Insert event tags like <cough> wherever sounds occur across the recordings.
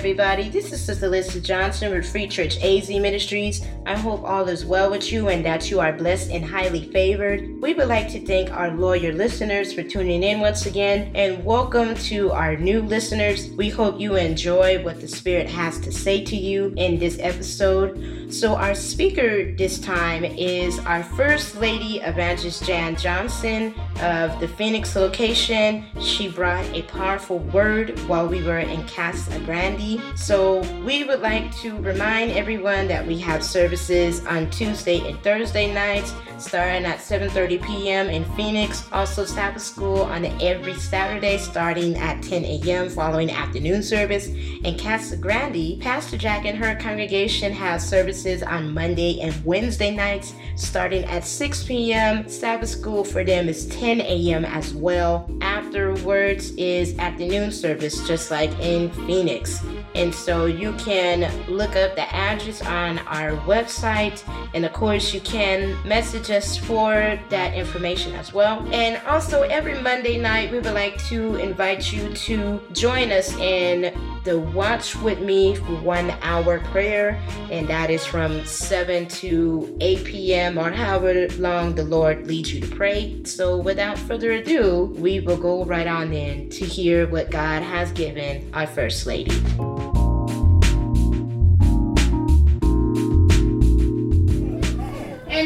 everybody. This is Sister Lisa Johnson with Free Church AZ Ministries. I hope all is well with you and that you are blessed and highly favored. We would like to thank our loyal listeners for tuning in once again and welcome to our new listeners. We hope you enjoy what the Spirit has to say to you in this episode. So, our speaker this time is our First Lady Evangelist Jan Johnson of the Phoenix location. She brought a powerful word while we were in Casa Grande. So we would like to remind everyone that we have services on Tuesday and Thursday nights starting at 7:30 p.m. in Phoenix. Also Sabbath school on every Saturday starting at 10 a.m. following afternoon service. In Casa Grande, Pastor Jack and her congregation have services on Monday and Wednesday nights starting at 6 p.m. Sabbath school for them is 10 a.m. as well. Afterwards is afternoon service just like in Phoenix. And so you can look up the address on our website and of course you can message us for that information as well. And also, every Monday night, we would like to invite you to join us in the Watch With Me for One Hour Prayer, and that is from 7 to 8 p.m. or however long the Lord leads you to pray. So, without further ado, we will go right on in to hear what God has given our First Lady.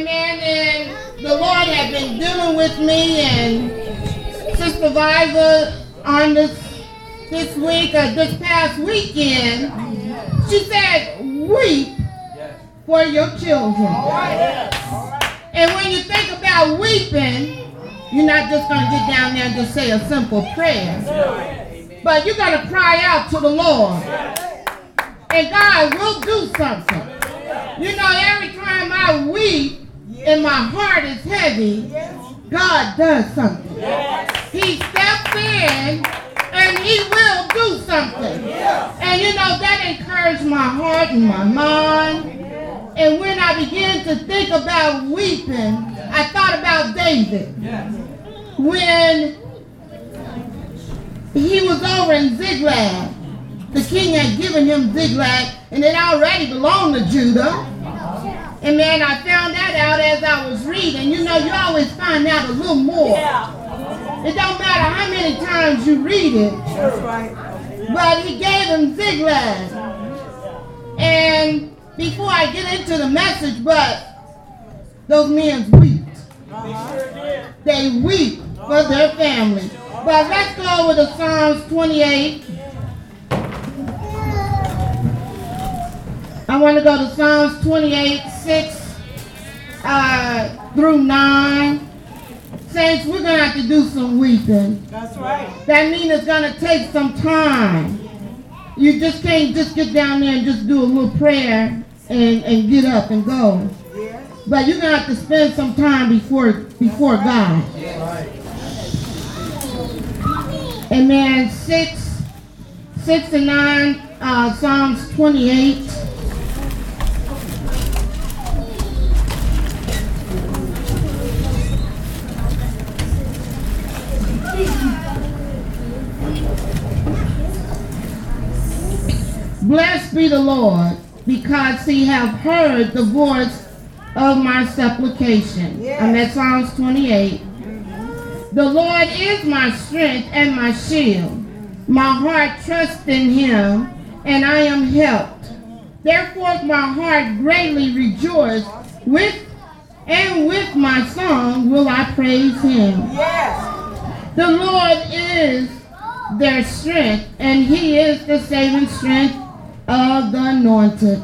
The Lord had been dealing with me and Sister Viva on this this week or this past weekend. She said, weep for your children. And when you think about weeping, you're not just going to get down there and just say a simple prayer. But you got to cry out to the Lord. And God will do something. You know, every time I weep, and my heart is heavy, God does something. He steps in and he will do something. And you know, that encouraged my heart and my mind. And when I began to think about weeping, I thought about David. When he was over in Ziklag, the king had given him Ziklag, and it already belonged to Judah. And man, I found that out as I was reading. You know, you always find out a little more. Yeah. It don't matter how many times you read it. That's right. But he gave him Ziklag. And before I get into the message, but those men wept. Uh-huh. They weep for their family. But let's go over to Psalms 28. I want to go to Psalms 28, 6 uh, through 9. Saints, we're going to have to do some weeping. That's right. That means it's going to take some time. You just can't just get down there and just do a little prayer and, and get up and go. Yes. But you're going to have to spend some time before before God. Yes. And then 6, 6 and 9, uh, Psalms 28. Blessed be the Lord, because he have heard the voice of my supplication. Yes. I'm at Psalms 28. Mm-hmm. The Lord is my strength and my shield. My heart trusts in him, and I am helped. Therefore my heart greatly rejoiced with and with my song will I praise him. Yes. The Lord is their strength, and he is the saving strength of the anointed.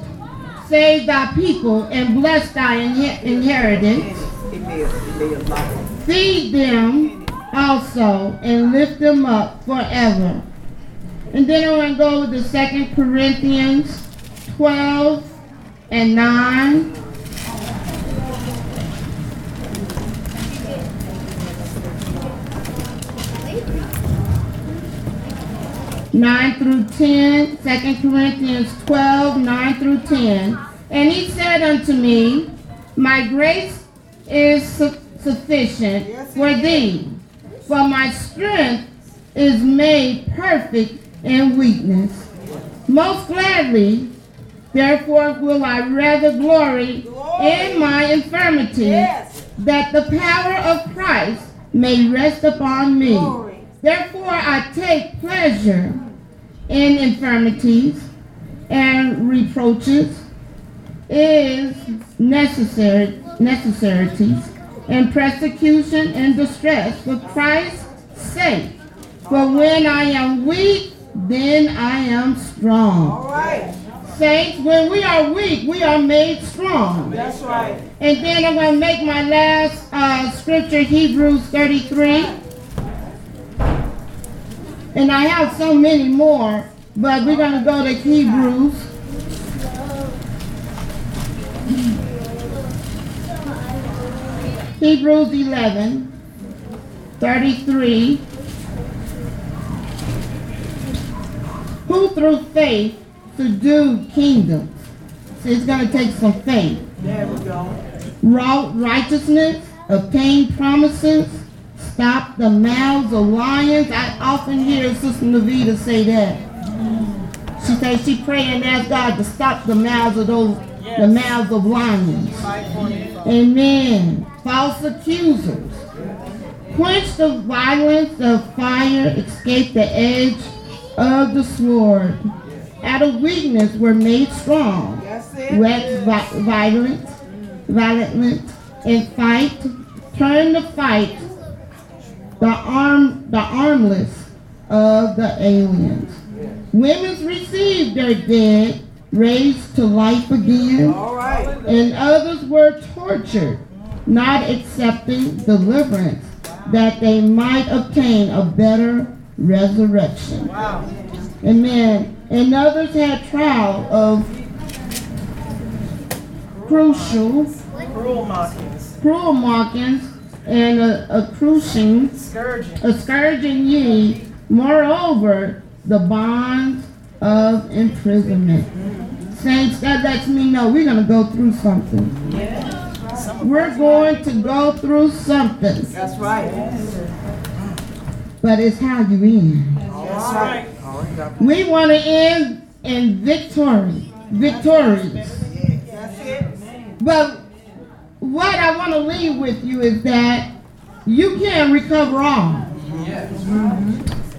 Save thy people and bless thy inheritance. Feed them also and lift them up forever. And then I want to go with the 2 Corinthians 12 and 9. 9 through 10, 2 Corinthians 12, 9 through 10. And he said unto me, My grace is su- sufficient yes, for thee, for my strength is made perfect in weakness. Most gladly, therefore, will I rather glory in my infirmity, Yes. that the power of Christ may rest upon me. Glory. Therefore, I take pleasure in infirmities and reproaches, is necessary necessities, and persecution and distress for Christ's sake. For when I am weak, then I am strong. All right. Saints, when we are weak, we are made strong. That's right. And then I'm going to make my last uh, scripture, Hebrews 33. And I have so many more, but we're going to go to Hebrews. Hebrews 11, 33. Who through faith subdued kingdoms. So it's going to take some faith There we go. wrought righteousness, obtained promises, stopped the mouths of lions. I often hear Sister Navita say that. She says she pray and ask God to stop the mouths of those, the mouths of lions. Fight for me. Amen. False accusers. Quench the violence of fire, escape the edge of the sword. Out of weakness were made strong wax vi- violent, violent, and fight. Turn the fight, the arm, the armless of the aliens. Women's received their dead, raised to life again, right. and others were tortured, not accepting deliverance, that they might obtain a better resurrection. Wow. Amen. And others had trial of crucial, Cruel mockings. cruel mockings, and a, a crushing, Scourging. a scourging ye, moreover, the bonds of imprisonment. Saints, that lets me know we're going to go through something. We're going to go through something, That's right. but it's how you end. That's right. We want to end in victory, victorious. That's it. But what I want to leave with you is that you can recover all. Yes.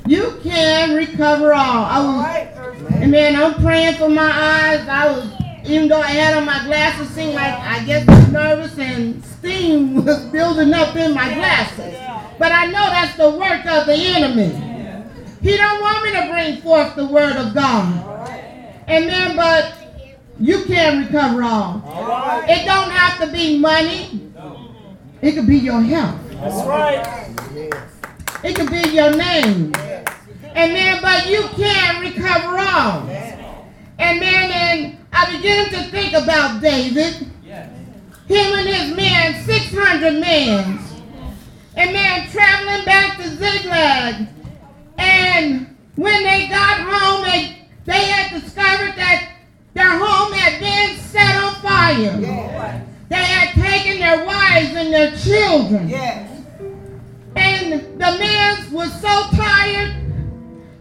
You can recover all. I was, and man, I'm praying for my eyes. I was, even though I had on my glasses, seemed like I was nervous and steam was building up in my glasses. But I know that's the work of the enemy. He don't want me to bring forth the word of God. Amen. But you can recover all. Right. It don't have to be money. It could be your health. That's right. It could be your name. And then, but you can recover all. And then, and I began to think about David. Yes. Him and his men, 600 men. And man, traveling back to Ziklag. And when they got home, they, they had discovered that their home had been set on fire. They had taken their wives and their children. Yes. And the men were so tired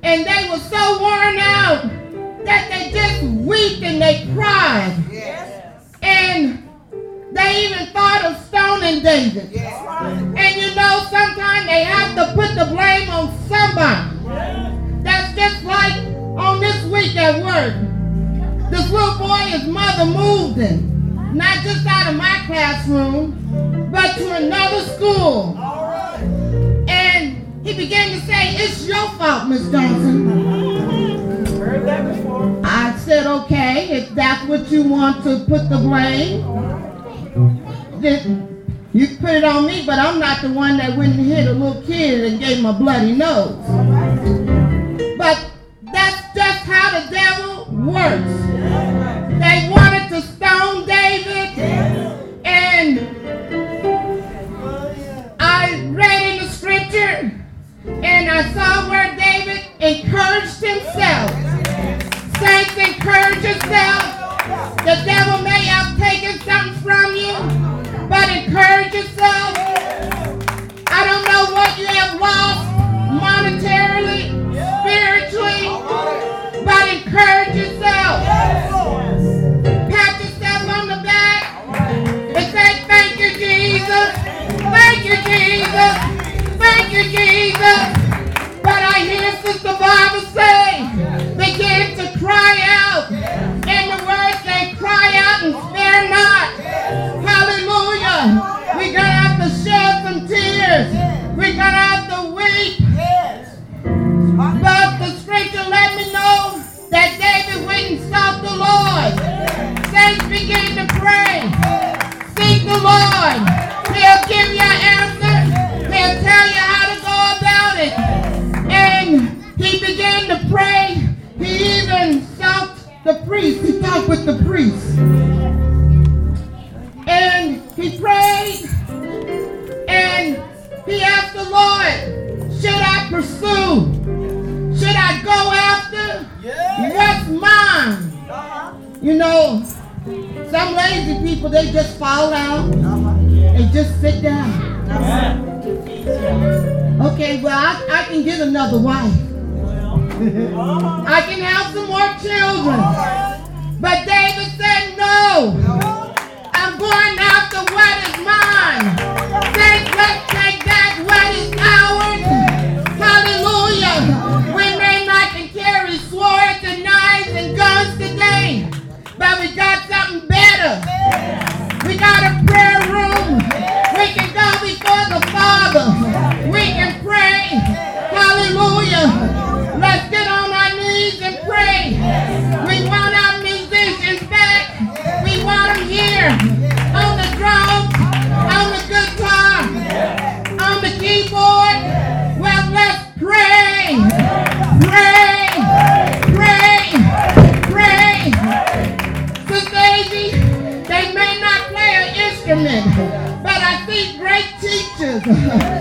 and they were so worn out that they just wept and they cried. Yes. And they even thought of stoning David. Yes. And you know, sometimes they have to put the blame on somebody. That's just like on this week at work. This little boy, his mother moved him. Not just out of my classroom, but to another school. All right. And he began to say, It's your fault, Miss Johnson. Heard that before. I said, Okay, if that's what you want to put the blame, then you put it on me, but I'm not the one that went and hit a little kid and gave him a bloody nose. But that's just how the devil works. Encouraged himself. Saints, encourage yourself. The devil to pray. He even stopped the priest. He talked with the priest. And he prayed and he asked the Lord, should I pursue? Should I go after? What's mine? Uh-huh. You know, some lazy people, they just fall out uh-huh. and just sit down. Okay, well, I, I can get another wife. I can have some more children. But David said, no. I'm going after what is mine. Says, let's take back what is ours. Hallelujah. We may not can carry swords and knives and guns today, but we got something better. We got a prayer room. We can go before the Father. We can pray. Hallelujah. Yeah. <laughs>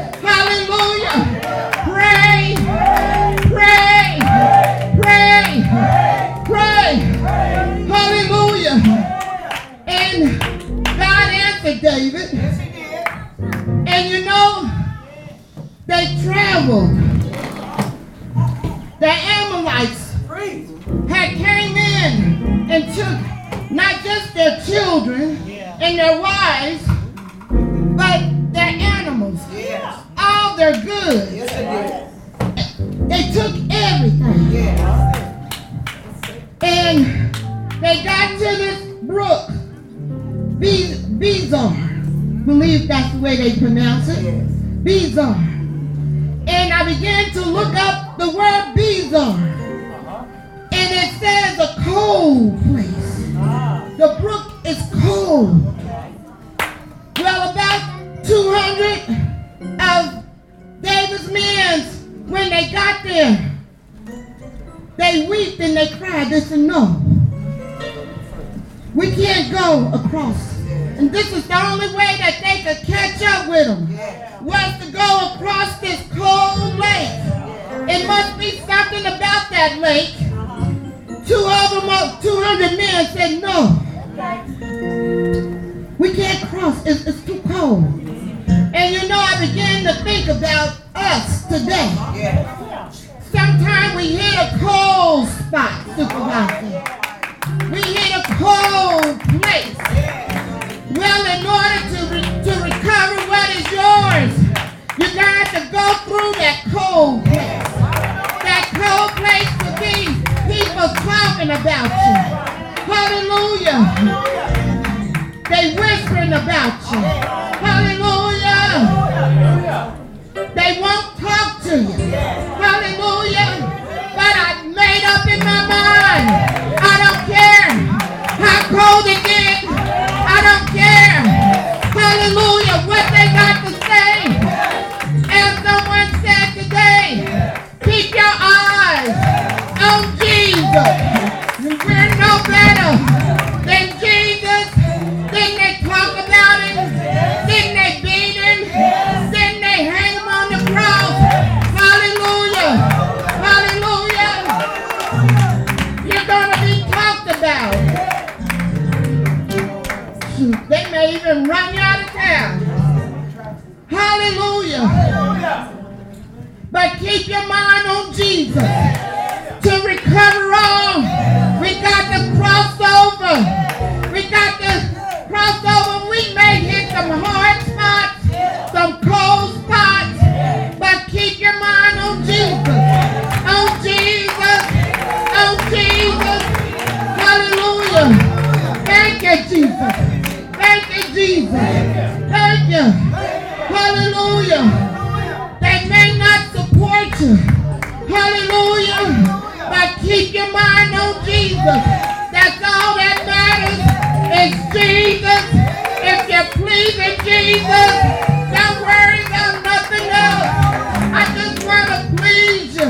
took everything. And they got to this brook, Bezar. believe that's the way they pronounce it. Bezar. And I began to look up the word Bezar. Uh-huh. And it says a cold place. Ah. The brook is cold. Well, about 200 of David's men, when they got there, they wept and they cried. They said, no, we can't go across. And this is the only way that they could catch up with them, was to go across this cold lake. It must be something about that lake. Two of them, uh, 200 men said, no, we can't cross. It's, it's too cold. And you know, I began to think about us today. Sometimes we hit a cold spot, supervisor. We hit a cold place. Well, in order to, re- to recover what is yours, you got to go through that cold place. That cold place to be people talking about you. Hallelujah. They whispering about you. Hallelujah. They won't talk to you. Hallelujah. But I made up in my mind. I don't care how cold it gets. I don't care. Hallelujah. What they got to say. As someone said today, keep your eyes on Jesus. We're no better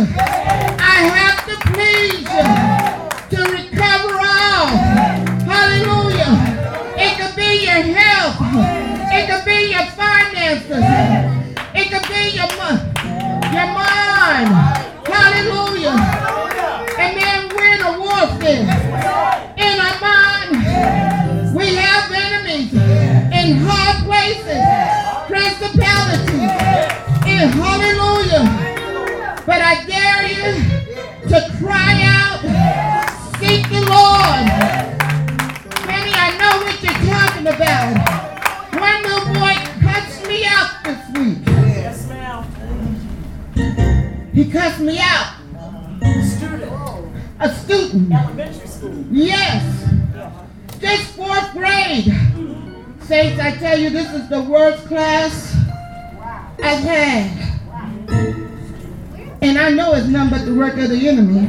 please I know it's nothing but the work of the enemy.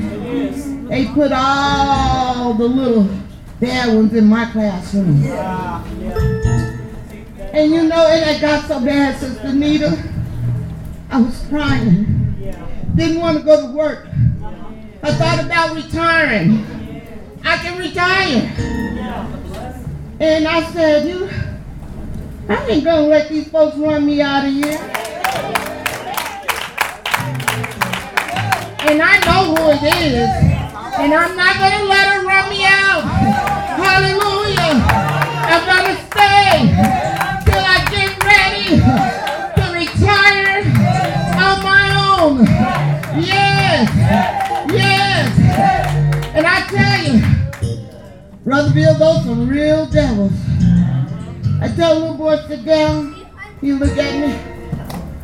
They put all the little bad ones in my classroom. And you know, it got so bad, Sister Nita. I was crying. Didn't want to go to work. I thought about retiring. I can retire. And I said, you, I ain't gonna let these folks run me out of here. And I know who it is. And I'm not gonna let her run me out. Hallelujah. I'm gonna stay till I get ready to retire on my own. Yes. Yes. And I tell you, Brother Bill, those some real devils. I tell little boy, sit down. He look at me.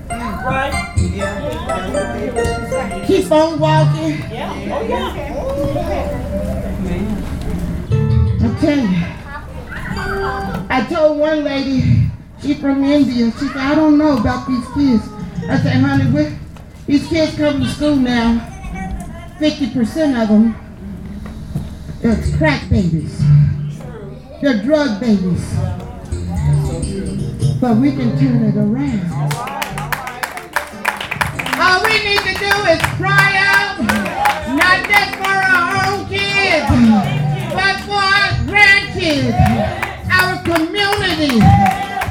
Right? Yeah. Keep on walking. Yeah. Oh, yeah. I tell you. I told one lady, she from India, she said, I don't know about these kids. I said, honey, we, these kids come to school now, 50% of them, are crack babies. They're drug babies. But we can turn it around. Cry out, not just for our own kids, but for our grandkids, our community.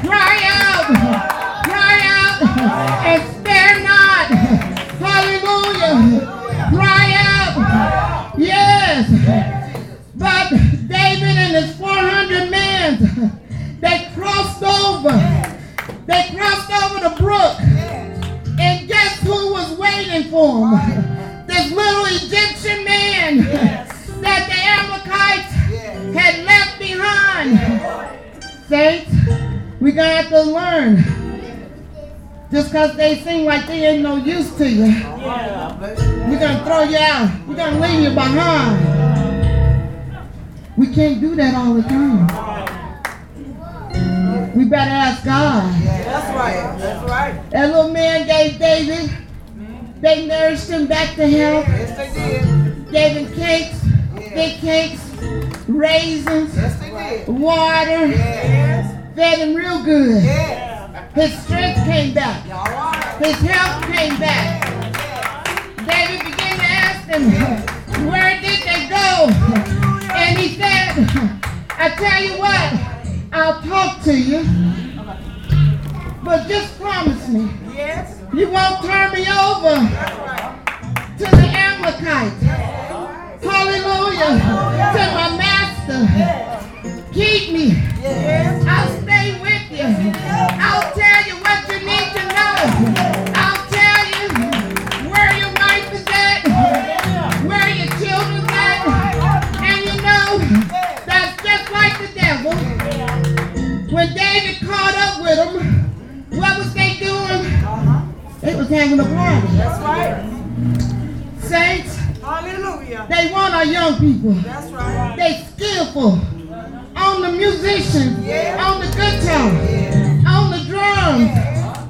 Cry out, cry out, and spare not. Hallelujah. Cry out. Yes. But David and his 400 men, they crossed over. They crossed over the brook. Learn. Just because they seem like they ain't no use to you, we're gonna throw you out. We're gonna leave you behind. We can't do that all the time. We better ask God. That's right. That's right. That little man gave David. They nourished him back to health. Yes, they did. Gave him cakes, big cakes, raisins, Yes, water. Yes. Fed him real good. Yes. His strength came back. His health came back. David began to ask them, where did they go? And he said, I tell you what, I'll talk to you. But just promise me, Yes. you won't turn me over to the Amalekites. Hallelujah. To my master. Keep me. They was having a party. That's right. Saints, Hallelujah. they want our young people. That's right. They skillful on the musician, Yeah. on the guitar, on the drums,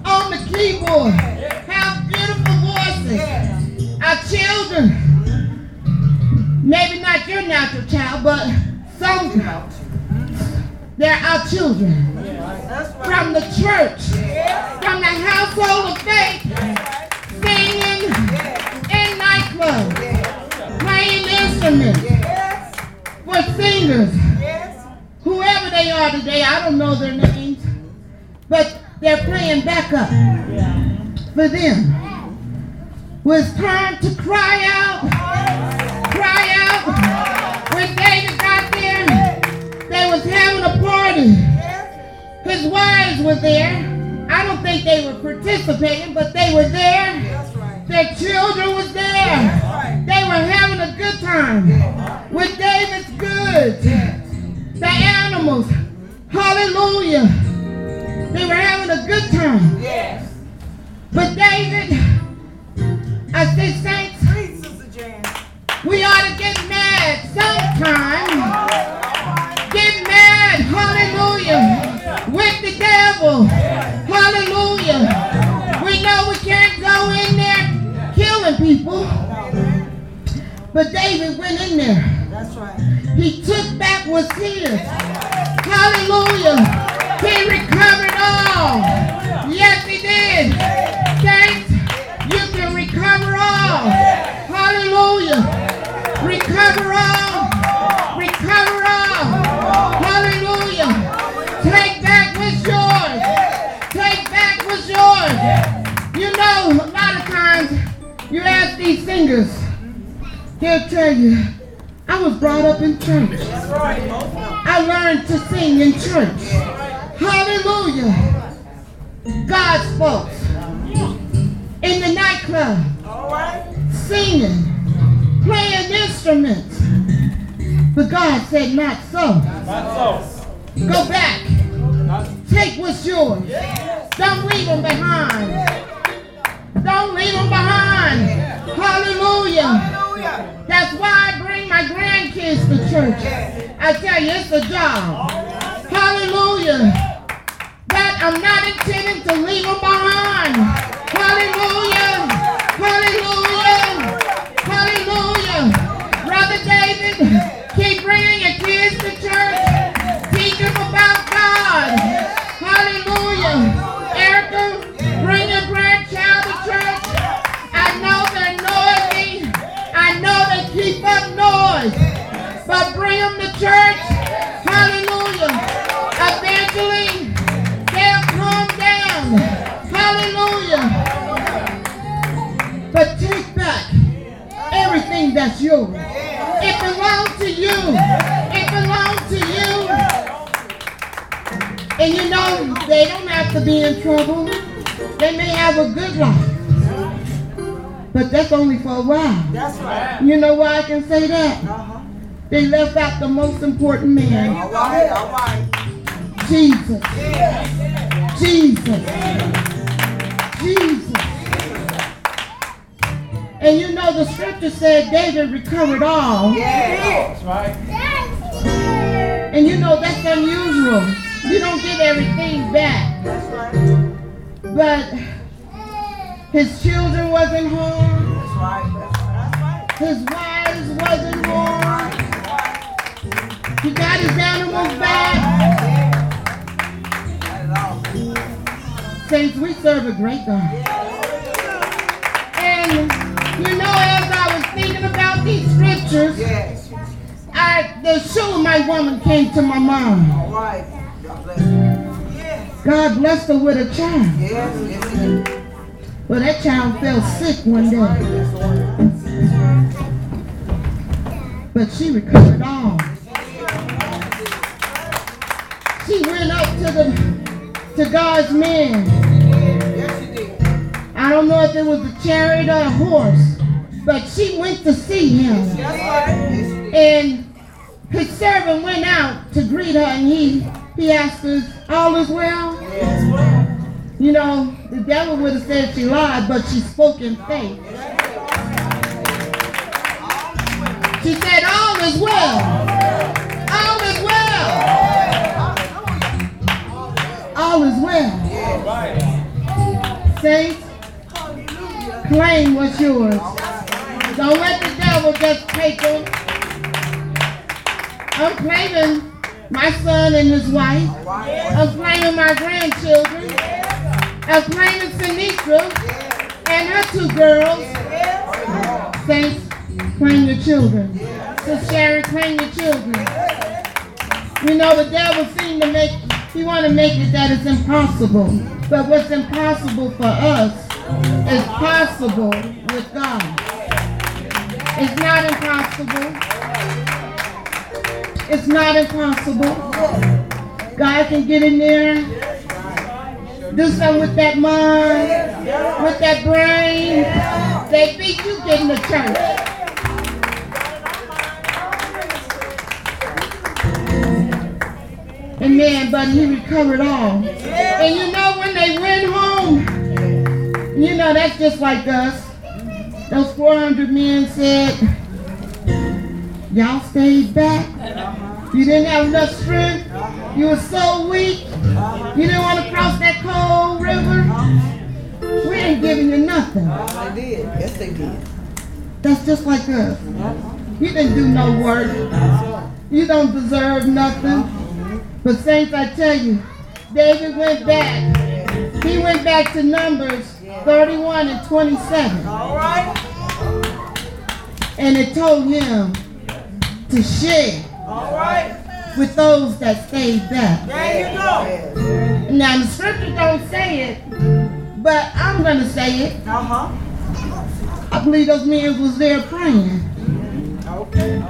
on the keyboard. Have beautiful voices. Our children, maybe not your natural child, but some, child. Mm-hmm. they're our children. Right. From the church, from the Yes. whoever they are today, I don't know their names, but they're playing backup for them. When it's time to cry out, cry out. When David got there, they was having a party. His wives were there. I don't think they were participating, but they were there. Their children was there. Were having a good time with David's goods, the animals. Hallelujah. They were having a good time. Yes. But David, I said, Saints, we ought to get mad sometime. All right. Get mad, hallelujah, with the devil. But David went in there. That's right. He took back what's his. Hallelujah. He recovered all. Yes, he did. Saints, you can recover all. Hallelujah. Recover all. Recover all. Hallelujah. Take back what's yours. Take back what's yours. You know, a lot of times you ask these singers, he'll tell you, I was brought up in church. I learned to sing in church. Hallelujah. God's folks in the nightclub singing, playing instruments. But God said, not so. Go back. Take what's yours. Don't leave them behind. Don't leave them behind. Hallelujah. That's why I bring my grandkids to church. I tell you, it's a job. Hallelujah. But I'm not intending to leave them behind. Hallelujah. Hallelujah. Hallelujah. Brother David, keep bringing your kids to church. Teach them about God. Hallelujah. Erica, But bring them to church. Hallelujah. Eventually, they'll calm down. Hallelujah. But take back everything that's yours. It belongs to you. It belongs to you. And you know, they don't have to be in trouble. They may have a good life. But that's only for a while. That's right. You know why I can say that? Uh-huh. They left out the most important man, All right. All right. Jesus. Jesus. Jesus. And you know the scripture said David recovered all. Yeah. that's right. And you know that's unusual. You don't get everything back. That's right. But his children wasn't harmed. That's right. That's right. His wives wasn't harmed. He got his animals back. Saints, we serve a great God. And you know, as I was thinking about these scriptures, I the my woman came to my mind. God blessed her with a child. Well, that child fell sick one day, but she recovered all. She went up to the to God's did. I don't know if it was a chariot or a horse, but she went to see him. And his servant went out to greet her, and he he asked her, "All is well." Well. You know, the devil would have said she lied, but she spoke in faith. She said, "All is well. All is well. All is well." Saints, claim what's yours. Don't let the devil just take them. I'm claiming my son and his wife. I'm claiming my grandchildren. I'm claiming Sinitra and her two girls. Saints, claim your children. So Sharon, claim your children. You know the devil seemed to make, he want to make it that it's impossible. But what's impossible for us is possible with God. It's not impossible. It's not impossible. God can get in there, do something with that mind, with that brain. They beat you getting to church. Man, but he recovered all. And you know when they went home, you know that's just like us. those 400 men said, y'all stayed back. You didn't have enough strength. You were so weak. You didn't want to cross that cold river. We ain't giving you nothing. They did. Yes, they did. That's just like us. You didn't do no work. You don't deserve nothing. But saints, I tell you, David went back. He went back to Numbers 31 and 27. All right. And it told him to share All right. with those that stayed back. There you go. Now the scripture don't say it, but I'm gonna say it. Uh huh. I believe those men was there praying. Okay.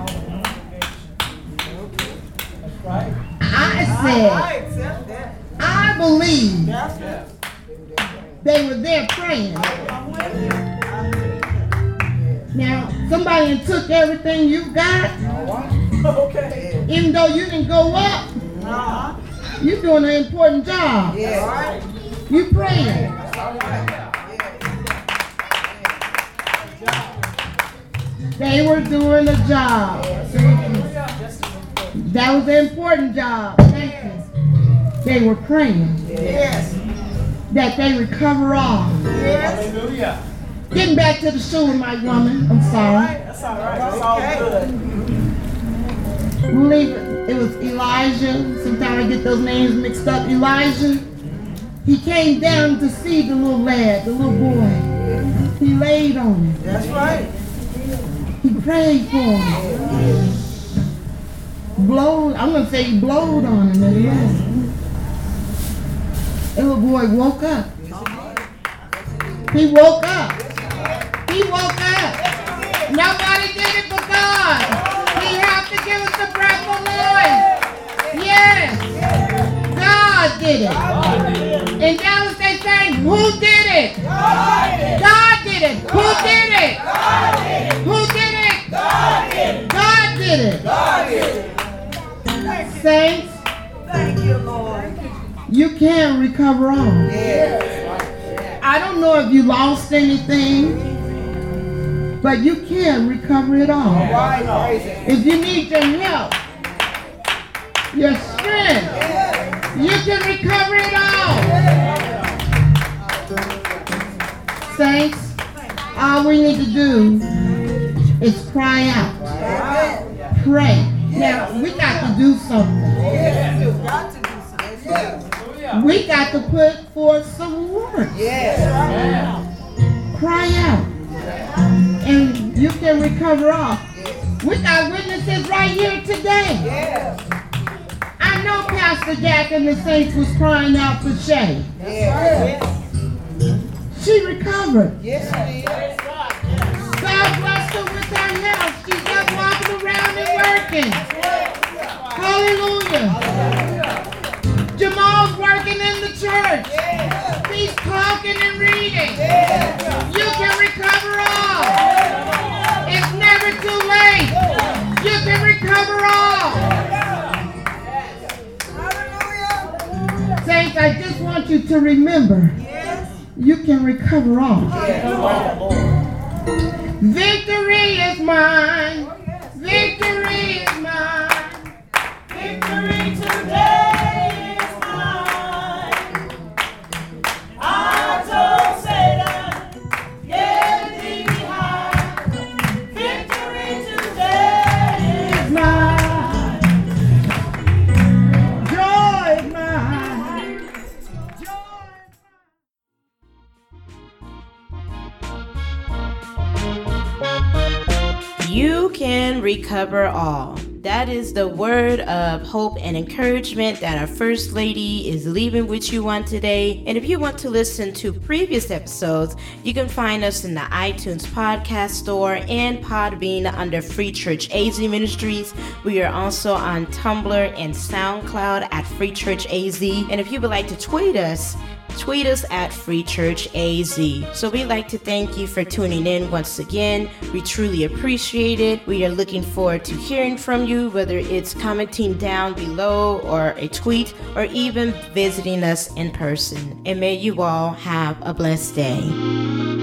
I said. I believe they were there praying. Now, somebody took everything you got. Okay. even though you didn't go up, Uh huh. you doing an important job. All right. You praying. They were doing a job. That was an important job. Thank you. They were praying Yes. that they recover all. Yes. Getting back to the Shunammite woman. I'm All sorry. right. That's all right. That's all good. Believe it it was Elijah. Sometimes I get those names mixed up. Elijah. He came down to see the little lad, the little boy. He laid on him. That's right. He prayed for him. Blowed, I'm gonna say he blowed on him well. That little boy woke up. He woke up. He woke up. Nobody did it but God. He have to give us the breath of life. Yes. God did it. And that was they saying, who did it? God did it. Who did it? Saints, Thank you, Lord. you can recover all. Yes. I don't know if you lost anything, but you can recover it all. Right. Praise it. If you need your help, your strength, you can recover it all. Saints, all we need to do is cry out, pray. Now, we got to do something. Yes. You got to do something. Yes. We got to put forth some work. Cry out. And you can recover all. We got witnesses right here today. I know Pastor Jack and the saints was crying out for Shay. She recovered. Yes, it is. God blessed her with her health. She's up around and working. Hallelujah. Jamal's working in the church. He's talking and reading. You can recover all. It's never too late. You can recover all. Saints, I just want you to remember you can recover all. Victory is mine. Victory recover all. That is the word of hope and encouragement that our First Lady is leaving with you on today. And if you want to listen to previous episodes, you can find us in the iTunes podcast store and Podbean under Free Church AZ Ministries. We are also on Tumblr and SoundCloud at Free Church AZ. And if you would like to tweet us, tweet us at Free Church AZ. So we'd like to thank you for tuning in once again. We truly appreciate it. We are looking forward to hearing from you, whether it's commenting down below or a tweet or even visiting us in person. And may you all have a blessed day.